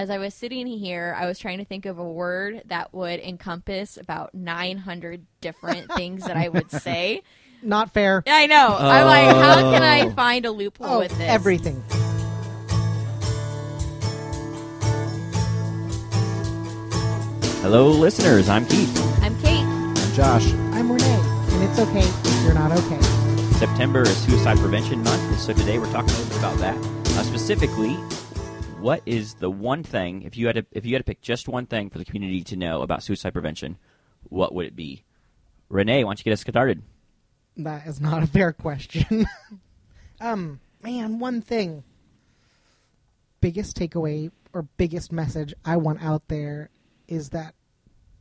as I was sitting here, I was trying to think of a word that would encompass about 900 different things that I would say. Not fair. I know. I'm like, how can I Oh. find a loophole Oh, with this? everything. Hello, listeners. I'm Keith. I'm Kate. I'm Josh. I'm Renee, and it's okay if you're not okay. September is Suicide Prevention Month, and so today we're talking a little bit about that. Uh, specifically, what is the one thing if you had to if you had to pick just one thing for the community to know about suicide prevention, what would it be? Renee, why don't you get us started? That is not a fair question. um, man, one thing. Biggest takeaway or biggest message I want out there is that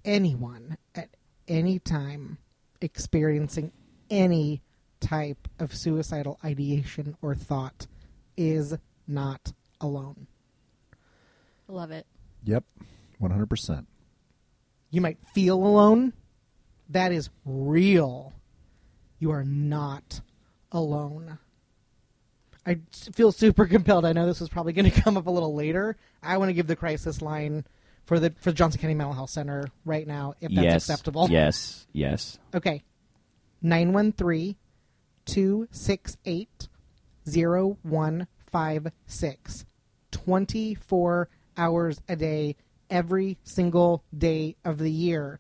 anyone at any time experiencing any type of suicidal ideation or thought is not alone. Love it. Yep, 100%. You might feel alone. That is real. You are not alone. I feel super compelled. I know this is probably going to come up a little later. I want to give the crisis line for the for Johnson County Mental Health Center right now, if that's yes. acceptable. Yes. Yes. Okay. 913 268 0156. 24 hours a day, every single day of the year.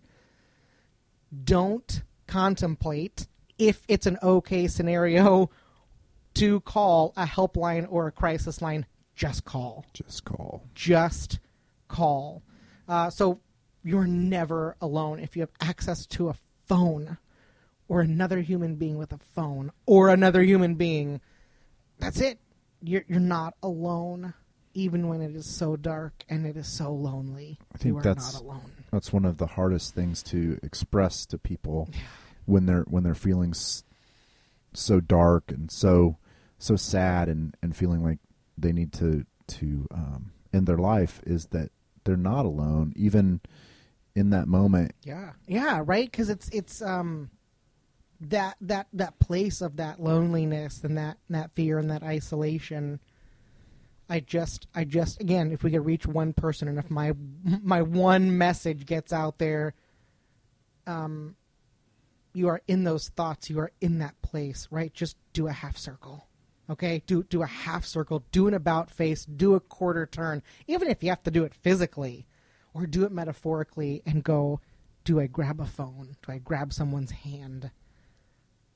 Don't contemplate if it's an okay scenario to call a helpline or a crisis line. Just call Just call. just call. Uh, so you're never alone if you have access to a phone or another human being with a phone or another human being. That's it. You're you're not alone, even when it is so dark and it is so lonely. I think you are that's- not alone. That's one of the hardest things to express to people when they're when they're feeling so dark and so so sad and and feeling like they need to to um, end their life is that they're not alone even in that moment. Yeah, yeah, right. Because it's it's um that that that place of that loneliness and that that fear and that isolation. I just I just again, if we could reach one person and if my my one message gets out there, um, you are in those thoughts, you are in that place, right? Just do a half circle. Okay, do do a half circle, do an about face, do a quarter turn, even if you have to do it physically or do it metaphorically and go do i grab a phone do i grab someone's hand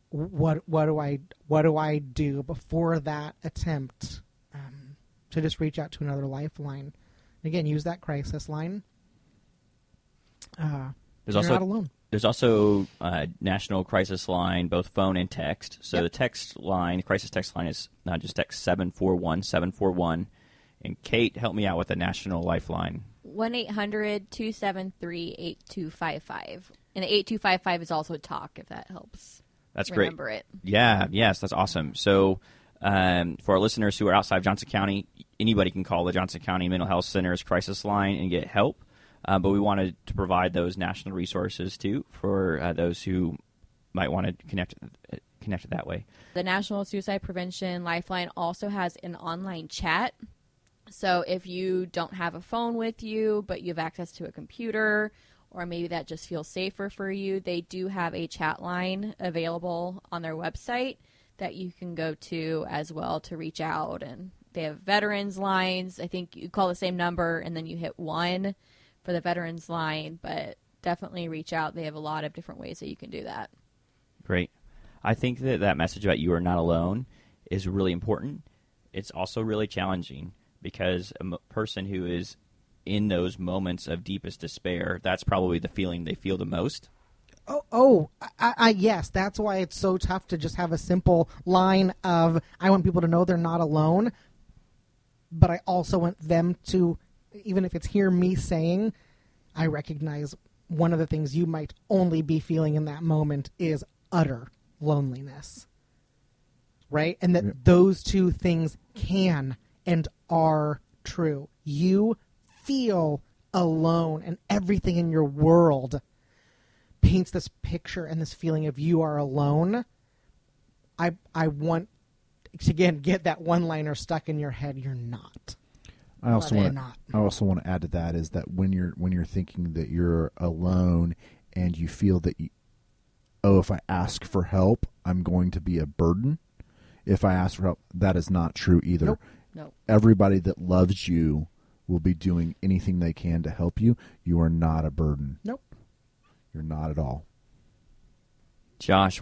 what what do i what do i do before that attempt to just reach out to another lifeline again use that crisis line uh, There's you're also not alone There's also a national crisis line, both phone and text. So Yep. the text line, crisis text line is uh, just text 741 741. And Kate, help me out with the national lifeline. 1 800 273 8255. And the 8255 is also talk, if that helps. That's great. Remember it. Yeah, yes, that's awesome. So, um, for our listeners who are outside of Johnson County, anybody can call the Johnson County Mental Health Center's crisis line and get help. Uh, but we wanted to provide those national resources too for uh, those who might want to connect connect it that way. The National Suicide Prevention Lifeline also has an online chat. So if you don't have a phone with you, but you have access to a computer, or maybe that just feels safer for you, they do have a chat line available on their website that you can go to as well to reach out. And they have veterans lines. I think you call the same number and then you hit one for the veterans line, but definitely reach out. They have a lot of different ways that you can do that. Great. I think that that message about you are not alone is really important. It's also really challenging because a m- person who is in those moments of deepest despair, that's probably the feeling they feel the most. Oh, oh, I, I, yes. That's why it's so tough to just have a simple line of "I want people to know they're not alone," but I also want them to, even if it's hear me saying, I recognize one of the things you might only be feeling in that moment is utter loneliness, right? And that Yep. those two things can and are true. You feel alone, and everything in your world paints this picture and this feeling of you are alone. I I want again get that one liner stuck in your head. You're not. I also want they're. I also want to add to that is that when you're when you're thinking that you're alone and you feel that you, oh if I ask for help I'm going to be a burden if I ask for help that is not true either. Nope. No. Everybody that loves you will be doing anything they can to help you. You are not a burden. Nope. You're not at all. Josh,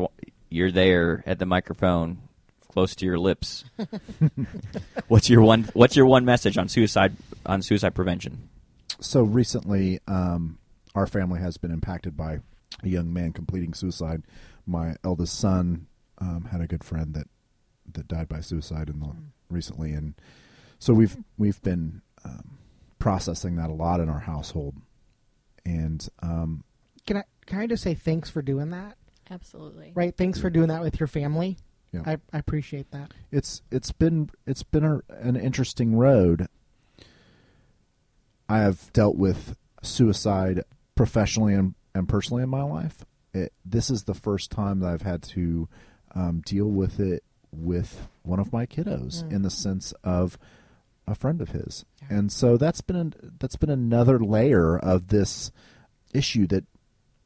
you're there at the microphone, close to your lips. what's your one? What's your one message on suicide on suicide prevention? So recently, um, our family has been impacted by a young man completing suicide. My eldest son um, had a good friend that that died by suicide in the recently, and so we've we've been um, processing that a lot in our household. And um, Can I can I just say thanks for doing that? Absolutely. Right. Thanks for doing that with your family. Yeah. I, I appreciate that. it's it's been it's been a, an interesting road. I have dealt with suicide professionally and, and personally in my life. It, this is the first time that I've had to um, deal with it with one of my kiddos Mm. in the sense of a friend of his, Yeah. and so that's been an, that's been another layer of this issue that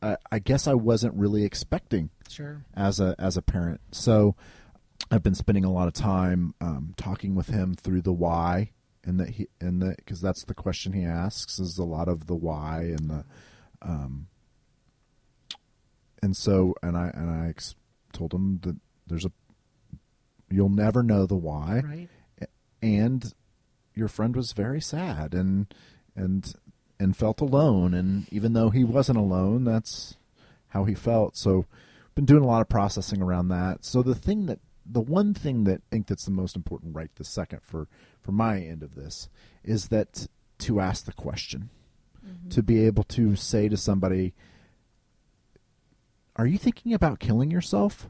I, I guess I wasn't really expecting Sure. as a as a parent. So I've been spending a lot of time um, talking with him through the why, and that he and that because that's the question he asks is a lot of the why and the um and so and I and I ex- told him that there's a you'll never know the why Right. and your friend was very sad and and and felt alone and even though he wasn't alone that's how he felt. So been doing a lot of processing around that. So the thing that the one thing that I think that's the most important right this second for for my end of this is that to ask the question. Mm-hmm. To be able to say to somebody are you thinking about killing yourself?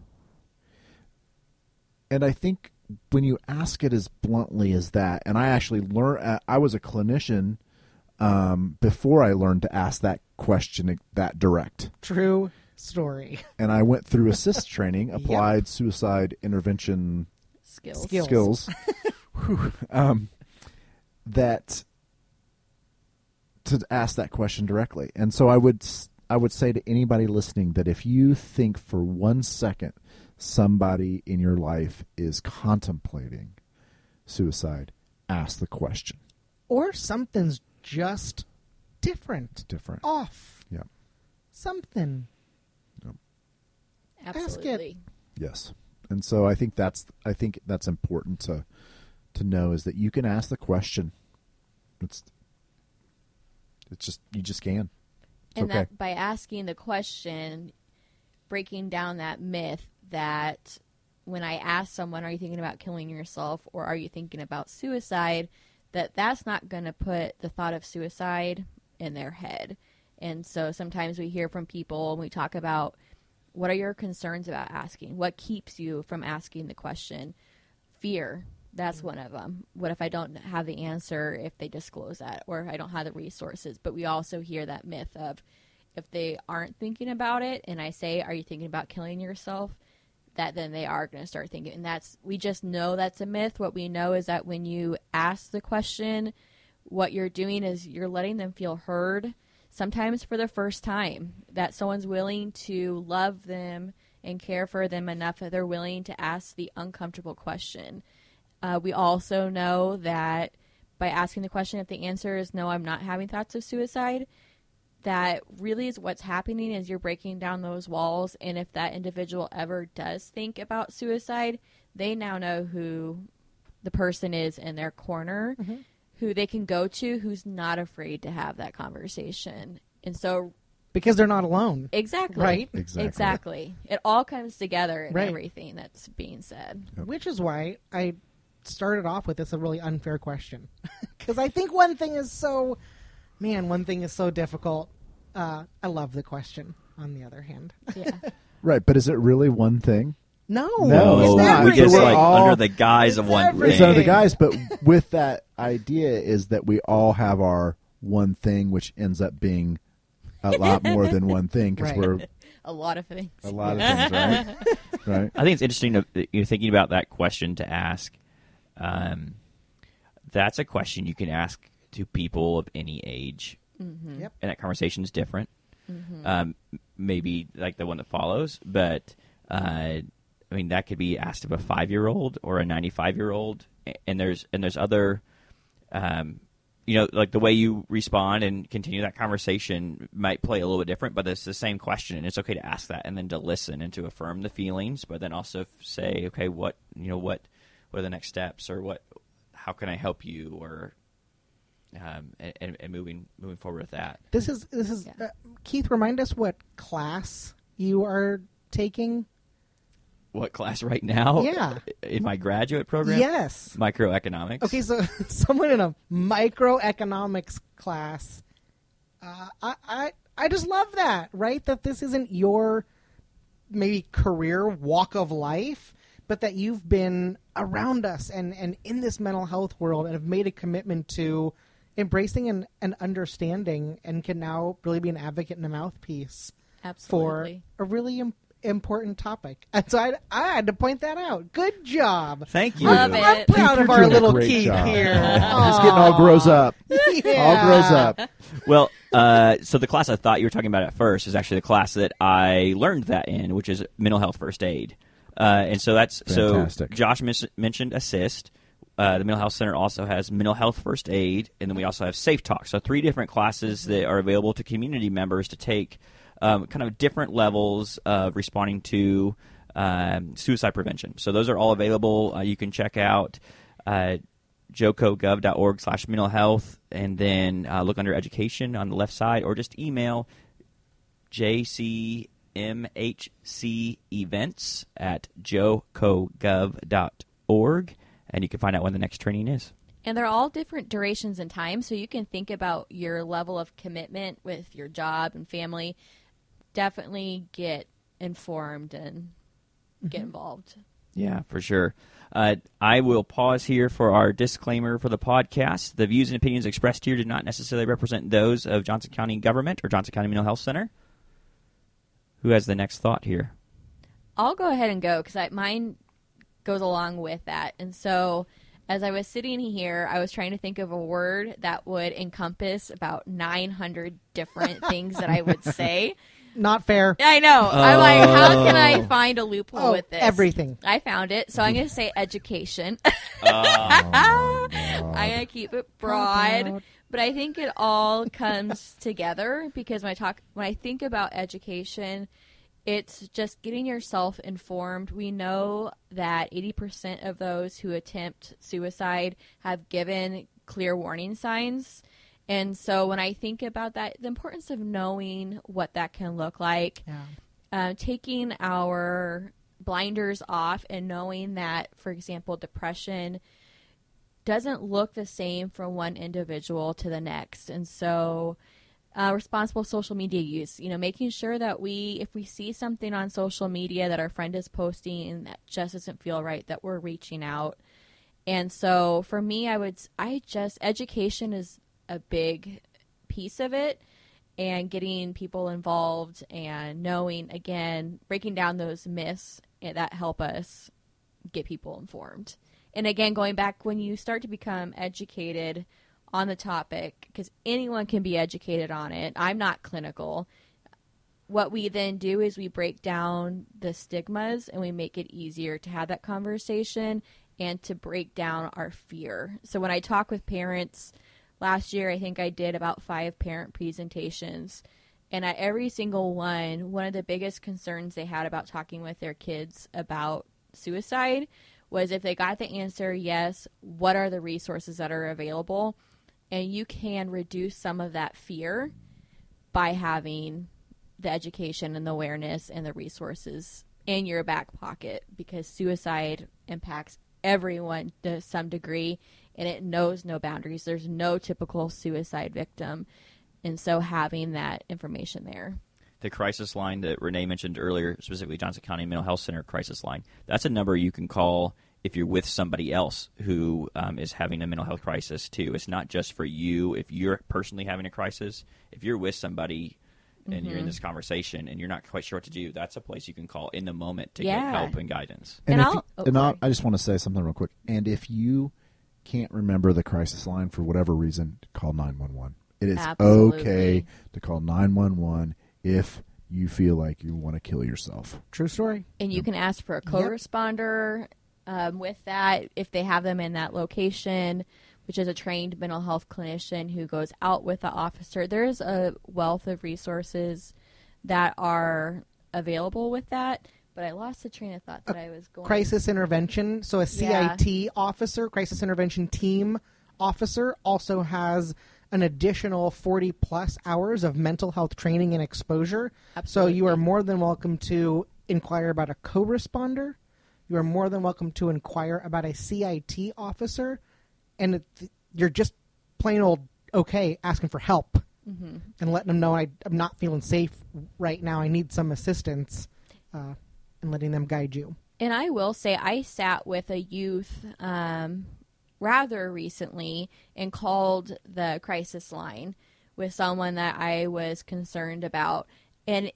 And I think when you ask it as bluntly as that, and I actually learned, uh, I was a clinician um, before I learned to ask that question that direct, True story. and I went through ASIST training, applied suicide intervention Skills. Skills. skills, Whew. um, that to ask that question directly. And so I would I would say to anybody listening that if you think for one second somebody in your life is contemplating suicide, ask the question. Or something's just different. Different. Off. Yeah. Something. Absolutely. Yes. And so I think that's I think that's important to to know is that you can ask the question. It's it's just you just can. It's and okay. that by asking the question, breaking down that myth that when I ask someone, "Are you thinking about killing yourself?" or "Are you thinking about suicide?" That that's not going to put the thought of suicide in their head. And so sometimes we hear from people and we talk about what are your concerns about asking? What keeps you from asking the question? Fear. That's mm-hmm. one of them. What if I don't have the answer if they disclose that or I don't have the resources? But we also hear that myth of if they aren't thinking about it and I say, Are you thinking about killing yourself? That then they are going to start thinking. And that's, we just know that's a myth. What we know is that when you ask the question, what you're doing is you're letting them feel heard, sometimes for the first time, that someone's willing to love them and care for them enough that they're willing to ask the uncomfortable question. Uh, we also know that by asking the question, if the answer is no, I'm not having thoughts of suicide, that really is what's happening is you're breaking down those walls and if that individual ever does think about suicide they now know who the person is in their corner mm-hmm. who they can go to who's not afraid to have that conversation and so Because they're not alone. exactly Right. Exactly. exactly it all comes together in Right. everything that's being said Yep. Which is why I started off with this a really unfair question. Because I think one thing is so, man, one thing is so difficult. Uh, I love the question, on the other hand. yeah Right, but is it really one thing? No, No, it's it's not. we just We're like all- under the guise of one everything. It's under the thing. guys, but with that idea is that we all have our one thing, which ends up being a lot more than one thing because Right. we're a lot of things a lot of things, right? right. I think it's interesting to, that you're thinking about that question to ask. Um, that's a question you can ask to people of any age, Mm-hmm. Yep. and that conversation is different. Um, maybe like the one that follows, but uh, I mean that could be asked of a five year old or a ninety five year old, and there's and there's other, um, you know, like the way you respond and continue that conversation might play a little bit different, but it's the same question, and it's okay to ask that and then to listen and to affirm the feelings, but then also f- say, okay, what you know, what what are the next steps, or what, how can I help you, or um, and, and, and moving moving forward with that. This is this is Yeah. uh, Keith. Remind us what class you are taking. What class right now? Yeah. in my graduate program. Yes. microeconomics. Okay, so someone in a microeconomics class, uh, I, I I just love that, right? That this isn't your maybe career walk of life, but that you've been around us and and in this mental health world and have made a commitment to embracing and, and understanding and can now really be an advocate and a mouthpiece Absolutely. for a really Im- important topic. And so I, I had to point that out. Good job. Thank you. Love I'm it. proud of You're our little great Keith job. here. He's getting all grows up. Yeah. All grows up. Well, uh, so the class I thought you were talking about at first is actually the class that I learned that in, which is mental health first aid. Uh, and so that's Fantastic. so. Josh mis- mentioned ASIST. Uh, the mental health center also has mental health first aid, and then we also have safeTALK. So three different classes that are available to community members to take, um, kind of different levels of responding to um, suicide prevention. So those are all available. Uh, you can check out. Uh, jocogov.org slash mental health and then uh, look under education on the left side or just email jcmhc events at jocogov.org and you can find out when the next training is And they're all different durations and time, so you can think about your level of commitment with your job and family. Definitely get informed and get involved. Yeah, for sure. Uh, I will pause here for our disclaimer for the podcast. The views and opinions expressed here do not necessarily represent those of Johnson County government or Johnson County Mental Health Center. Who has the next thought here? I'll go ahead and go because mine goes along with that. And so, as I was sitting here, I was trying to think of a word that would encompass about 900 different things that I would say. Not fair. I know. I'm like, how can I Oh. find a loophole Oh, with this? everything. I found it. So I'm going to say education. Oh, I'm going to keep it broad. But I think it all comes together because when I talk, when I think about education, it's just getting yourself informed. We know that 80% of those who attempt suicide have given clear warning signs. And so when I think about that, the importance of knowing what that can look like, Yeah. uh, taking our blinders off and knowing that, for example, depression doesn't look the same from one individual to the next. And so, uh, responsible social media use, you know, making sure that we, if we see something on social media that our friend is posting that just doesn't feel right, that we're reaching out. And so for me, I would, I just, education is a big piece of it and getting people involved and knowing, again, breaking down those myths eh, that help us get people informed. And again, going back when you start to become educated on the topic, because anyone can be educated on it. I'm not clinical. What we then do is we break down the stigmas and we make it easier to have that conversation and to break down our fear. So when I talk with parents, last year I think I did about five parent presentations. And at every single one, one of the biggest concerns they had about talking with their kids about suicide was if they got the answer yes, what are the resources that are available? And you can reduce some of that fear by having the education and the awareness and the resources in your back pocket because suicide impacts everyone to some degree and it knows no boundaries. There's no typical suicide victim. And so having that information there. the crisis line that Renee mentioned earlier, specifically Johnson County Mental Health Center crisis line, that's a number you can call if you're with somebody else who um, is having a mental health crisis too. It's not just for you if you're personally having a crisis. If you're with somebody and you're in this conversation and you're not quite sure what to do, that's a place you can call in the moment to Yeah. get help and guidance. And if I'll- you- oh, and I'll. I just want to say something real quick. And if you can't remember the crisis line for whatever reason, call 911. It is Absolutely. okay to call 911 if you feel like you want to kill yourself. True story. And you can ask for a co-responder um, with that if they have them in that location, which is a trained mental health clinician who goes out with the officer. There's a wealth of resources that are available with that. But I lost the train of thought that I was going. Crisis intervention. So a Yeah. CIT officer, crisis intervention team officer, also has an additional 40 plus hours of mental health training and exposure. Absolutely. So you are more than welcome to inquire about a co-responder. You are more than welcome to inquire about a CIT officer, and it, you're just plain old okay asking for help Mm-hmm. and letting them know I, I'm not feeling safe right now. I need some assistance, uh, and letting them guide you. And I will say, I sat with a youth um, rather recently and called the crisis line with someone that I was concerned about. And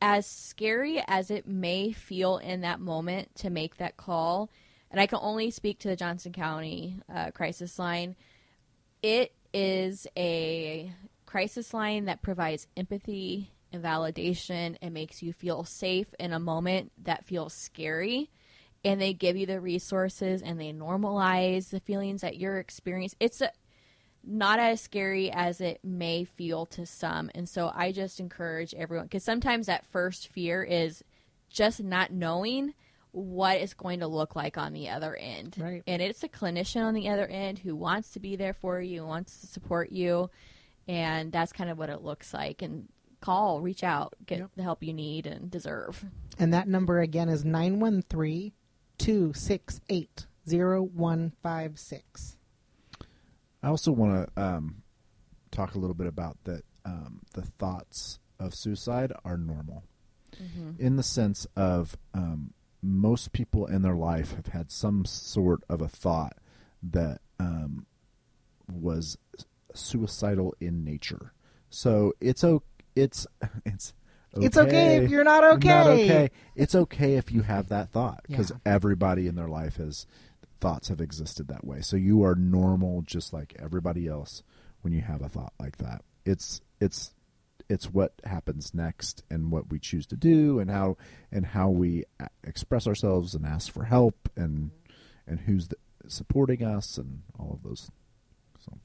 as scary as it may feel in that moment to make that call, and I can only speak to the Johnson County uh, crisis line, it is a crisis line that provides empathy and validation and makes you feel safe in a moment that feels scary. And they give you the resources and they normalize the feelings that you're experiencing. It's a, not as scary as it may feel to some. And so I just encourage everyone because sometimes that first fear is just not knowing what it's going to look like on the other end. Right. And it's a clinician on the other end who wants to be there for you, wants to support you. And that's kind of what it looks like. And call, reach out, get Yep. the help you need and deserve. And that number again is 913 268 0156. I also want to um, talk a little bit about that um, the thoughts of suicide are normal in the sense of um, most people in their life have had some sort of a thought that um, was suicidal in nature. So it's o- it's it's It's okay if you're not okay. Not okay. It's okay if you have that thought because Yeah. everybody in their life has thoughts have existed that way. So you are normal just like everybody else when you have a thought like that. It's it's it's what happens next and what we choose to do and how and how we express ourselves and ask for help and and who's the, supporting us and all of those. So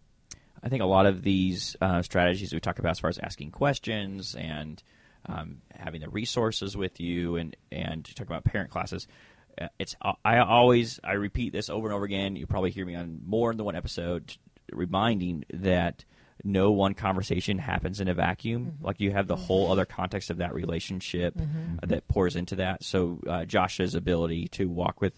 I think a lot of these uh, strategies we talk about, as far as asking questions and um, having the resources with you, and and talk about parent classes, it's I always I repeat this over and over again. You probably hear me on more than one episode, reminding that no one conversation happens in a vacuum. Like you have the whole other context of that relationship uh, that pours into that. So uh, Josh's ability to walk with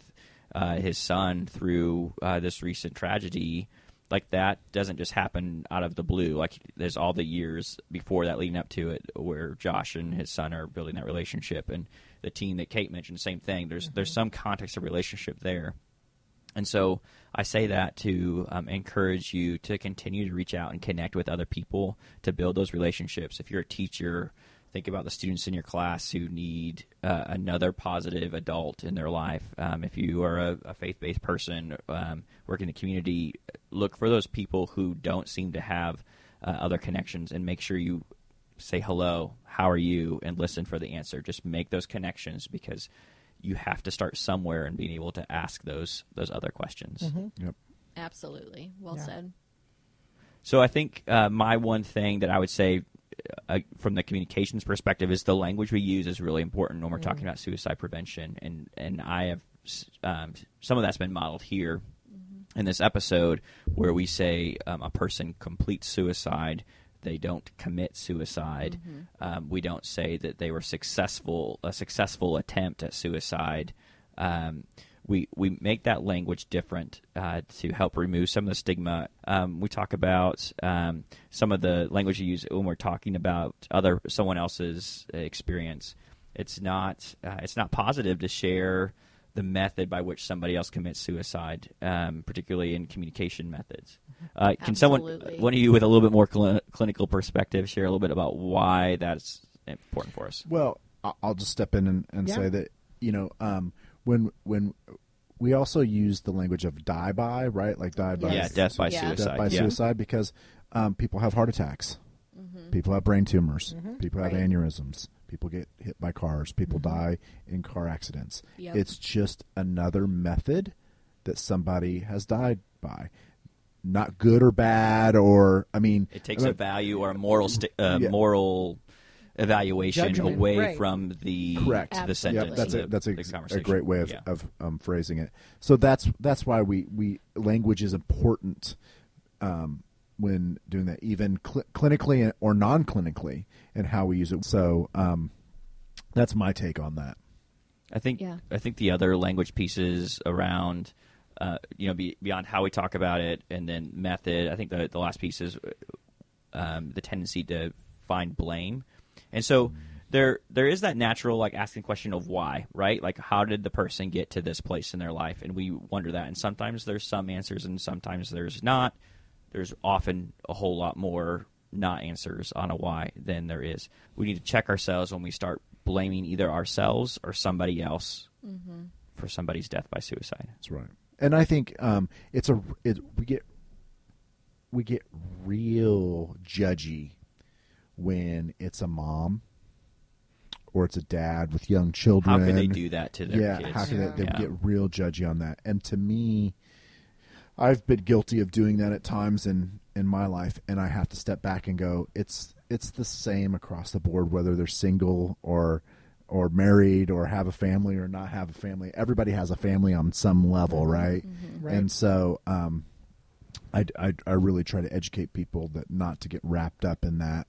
uh, his son through uh, this recent tragedy like that doesn't just happen out of the blue. Like there's all the years before that leading up to it where Josh and his son are building that relationship and the team that Kate mentioned, same thing. There's there's some context of relationship there. And so I say that to um, encourage you to continue to reach out and connect with other people to build those relationships. If you're a teacher, think about the students in your class who need uh, another positive adult in their life. Um, if you are a, a faith based person um, working in the community, look for those people who don't seem to have uh, other connections and make sure you say hello, how are you, and listen for the answer. Just make those connections because you have to start somewhere and being able to ask those those other questions. yep. Absolutely. Well Yeah. said. So I think uh, my one thing that I would say uh, from the communications perspective is the language we use is really important when we're talking about suicide prevention, and and I have um, some of that's been modeled here in this episode where we say um, a person completes suicide. They don't commit suicide. Um, we don't say that they were successful, a successful attempt at suicide. We we make that language different uh, to help remove some of the stigma. Um, we talk about um, some of the language you use when we're talking about other someone else's experience. It's not uh, it's not positive to share the method by which somebody else commits suicide, um, particularly in communication methods. Uh, can someone, one of you with a little bit more cli- clinical perspective, share a little bit about why that's important for us? Well, I- I'll just step in and, and Yeah. say that you know um, when when we also use the language of die by, right? Like die by Yeah, Yes. death by Yeah. suicide. death by yeah. suicide because um, people have heart attacks, people have brain tumors, people have Right. aneurysms, people get hit by cars, people die in car accidents. Yep. It's just another method that somebody has died by. Not good or bad, or I mean, It takes I a mean, value or a moral sti- uh, Yeah. moral evaluation Judgment, away right. from the Correct. the sentence. Yeah, that's a that's a, a great way of, Yeah. of um, phrasing it. So that's that's why we we language is important um, when doing that, even cl- clinically or non clinically, and how we use it. So um, that's my take on that. I think Yeah. I think the other language pieces around, uh, you know, be, beyond how we talk about it and then method. I think the the last piece is um, the tendency to find blame, and so there there is that natural like asking question of why, right? Like how did the person get to this place in their life, and we wonder that. And sometimes there's some answers, and sometimes there's not. There's often a whole lot more not answers on a why than there is. We need to check ourselves when we start blaming either ourselves or somebody else for somebody's death by suicide. That's right. And I think um, it's a it, we get we get real judgy when it's a mom or it's a dad with young children. How could they do that to their yeah, kids? how can Yeah. they, they Yeah. get real judgy on that? And to me, I've been guilty of doing that at times in in my life, and I have to step back and go, it's it's the same across the board, whether they're single or or married or have a family or not have a family. Everybody has a family on some level, right? Right. And so, um, I, I I really try to educate people that not to get wrapped up in that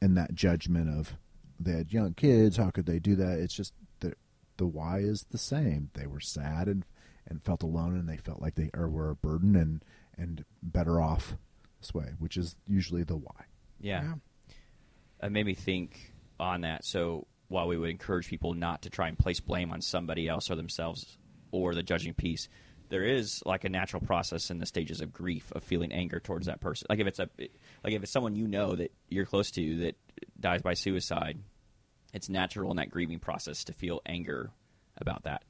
in that judgment of they had young kids. How could they do that? It's just the the why is the same. They were sad and and felt alone, and they felt like they or were a burden and and better off this way, which is usually the why. Yeah. Yeah. It made me think on that. So while we would encourage people not to try and place blame on somebody else or themselves or the judging piece, there is like a natural process in the stages of grief of feeling anger towards that person. Like if it's a like if it's someone you know that you're close to that dies by suicide, it's natural in that grieving process to feel anger about that.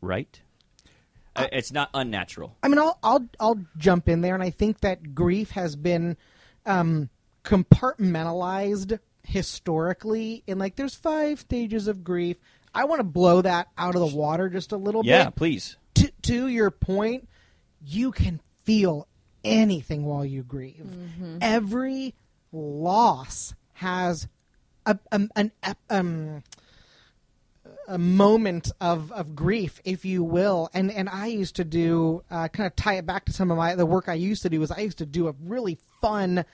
Right? Uh, it's not unnatural. I mean, I'll I'll I'll jump in there, and I think that grief has been um, compartmentalized historically. In like, there's five stages of grief. I want to blow that out of the water just a little Yeah, bit. Yeah, please. To, to your point, you can feel anything while you grieve. Every loss has a, um, an ep- um, a moment of, of grief, if you will. And and I used to do uh, kind of tie it back to some of my the work I used to do is I used to do a really fun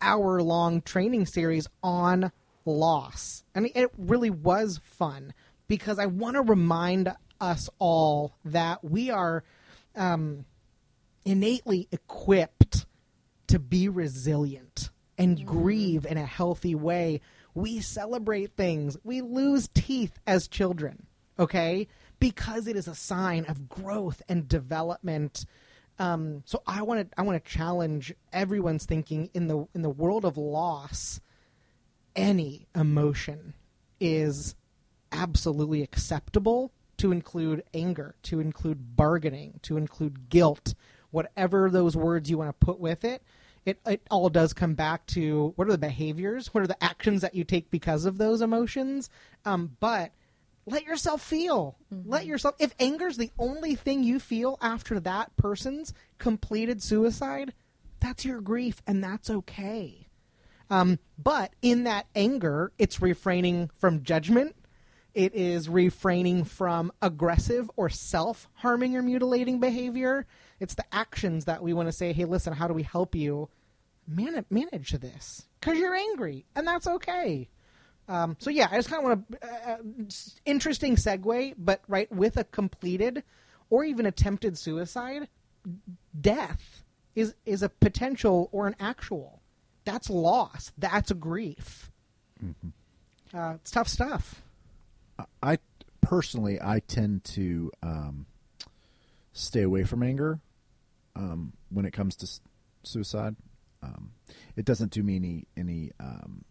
hour long training series on loss, and it really was fun because I want to remind us all that we are um, innately equipped to be resilient and grieve in a healthy way. We celebrate things. We lose teeth as children, okay? Because it is a sign of growth and development. Um, so I want to I want to challenge everyone's thinking in the in the world of loss. Any emotion is absolutely acceptable to include anger, to include bargaining, to include guilt, whatever those words you want to put with it. It, it all does come back to what are the behaviors, what are the actions that you take because of those emotions. Um, but let yourself feel. Let yourself. If anger's the only thing you feel after that person's completed suicide, that's your grief, and that's okay. Um, but in that anger, it's refraining from judgment. It is refraining from aggressive or self harming or mutilating behavior. It's the actions that we want to say, hey, listen, how do we help you man- manage this? Because you're angry, and that's okay. Um, so, yeah, I just kind of want to. Uh, interesting segue, but right, with a completed or even attempted suicide, death is, is a potential or an actual. That's loss. That's grief. Uh, it's tough stuff. I personally, I tend to um, stay away from anger um, when it comes to s- suicide. Um, it doesn't do me any any. Um,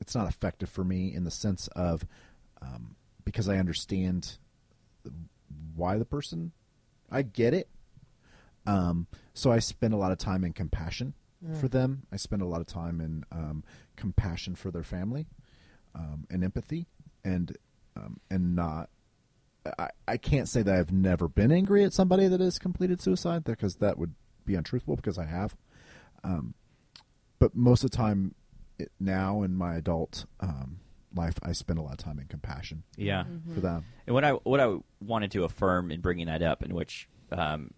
it's not effective for me in the sense of um, because I understand why the person. I get it. Um, so I spend a lot of time in compassion for them. I spend a lot of time in um, compassion for their family um, and empathy, and um, and not. I, I can't say that I've never been angry at somebody that has completed suicide because that would be untruthful because I have. Um, but most of the time, it, now in my adult um, life, I spend a lot of time in compassion Yeah. for them. And what I what I wanted to affirm in bringing that up, in which um,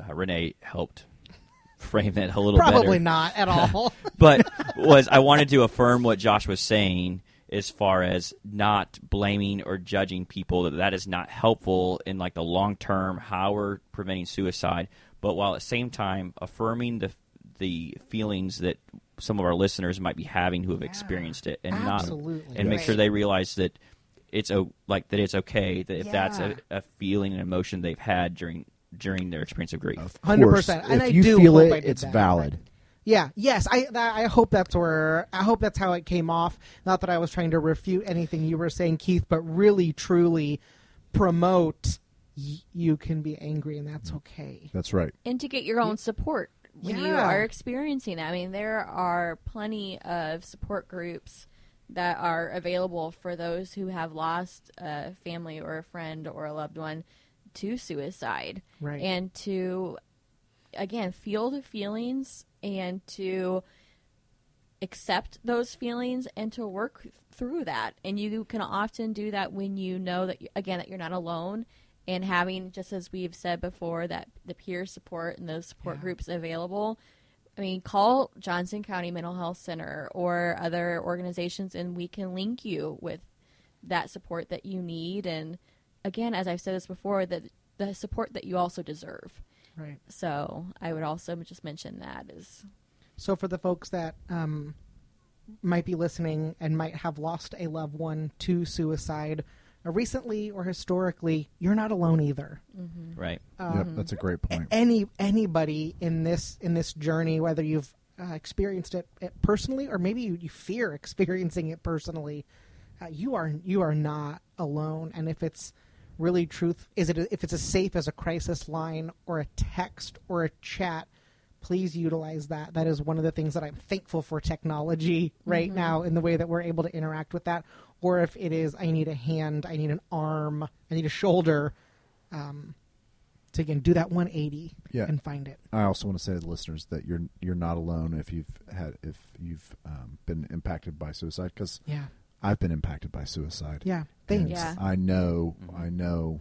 uh, Renee helped frame it a little Probably better, not at all. but was I wanted to affirm what Josh was saying as far as not blaming or judging people that that is not helpful in like the long term how we're preventing suicide, but while at the same time affirming the the feelings that some of our listeners might be having who have Yeah. experienced it and Absolutely. not and make sure they realize that it's o- like that it's okay that if that's a, a feeling and emotion they've had during during their experience of grief. Of 100%. course, And if I you do feel it, I did it's that. valid. Yeah, yes. I that, I hope that's where I hope that's how it came off. Not that I was trying to refute anything you were saying, Keith, but really, truly promote. Y- you can be angry, and that's okay. That's right. and to get your own support when you are experiencing that. I mean, there are plenty of support groups that are available for those who have lost a family or a friend or a loved one to suicide. Right. And to, again, feel the feelings and to accept those feelings and to work through that. And you can often do that when you know that, again, that you're not alone and having, just as we've said before, that the peer support and those support Yeah. groups available. I mean, call Johnson County Mental Health Center or other organizations, and we can link you with that support that you need. And again, as I've said this before, that the support that you also deserve. Right. So I would also just mention that is So for the folks that um, might be listening and might have lost a loved one to suicide, uh, recently or historically, you're not alone either. Right. yep, that's a great point. any anybody in this in this journey, whether you've uh, experienced it, it personally or maybe you, you fear experiencing it personally, uh, you are you are not alone. And if it's really truth, is it if it's as safe as a crisis line or a text or a chat? Please utilize that. That is one of the things that I'm thankful for technology right now in the way that we're able to interact with that. Or if it is, I need a hand, I need an arm, I need a shoulder. Um, to again do that 180 Yeah. and find it. I also want to say to the listeners that you're you're not alone if you've had if you've um, been impacted by suicide because Yeah, I've been impacted by suicide. yeah. Thanks. Yeah. I know Mhm. I know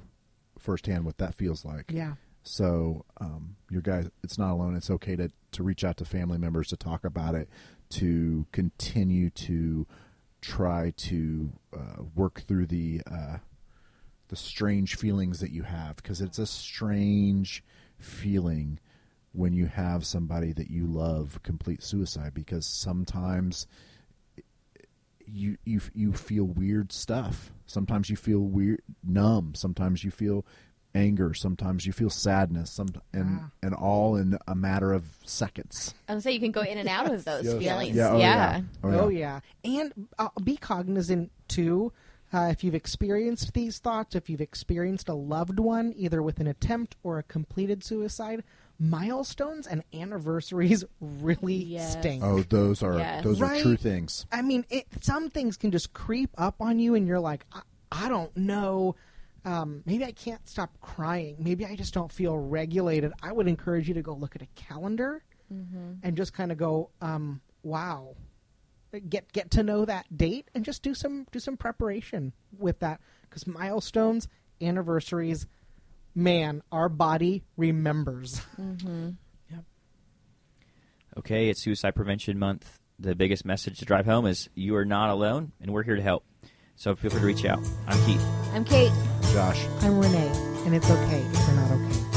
firsthand what that feels like. Yeah, So um, your guys, it's not alone. It's okay to to reach out to family members to talk about it, to continue to try to uh, work through the uh, the strange feelings that you have because it's a strange feeling when you have somebody that you love complete suicide because sometimes you you you feel weird stuff. Sometimes you feel weird numb. Sometimes you feel anger. Sometimes you feel sadness. Some and Wow. and all in a matter of seconds. I would say you can go in and out of those Yes. feelings. Yeah. Oh, yeah. Oh, yeah. And uh, be cognizant too. Uh, if you've experienced these thoughts, if you've experienced a loved one, either with an attempt or a completed suicide, milestones and anniversaries really Yes. stink. Oh, those are Yes. those are Right. true things. I mean, it, some things can just creep up on you, and you're like, I, I don't know. Um, maybe I can't stop crying. Maybe I just don't feel regulated. I would encourage you to go look at a calendar and just kind of go, um, wow, get get to know that date and just do some do some preparation with that because milestones, anniversaries, man, our body remembers. Mm-hmm. Yep. Okay, it's Suicide Prevention Month. The biggest message to drive home is you are not alone, and we're here to help. So feel free to reach out. I'm Keith. I'm Kate. Josh. I'm Renee, and it's okay if you're not okay.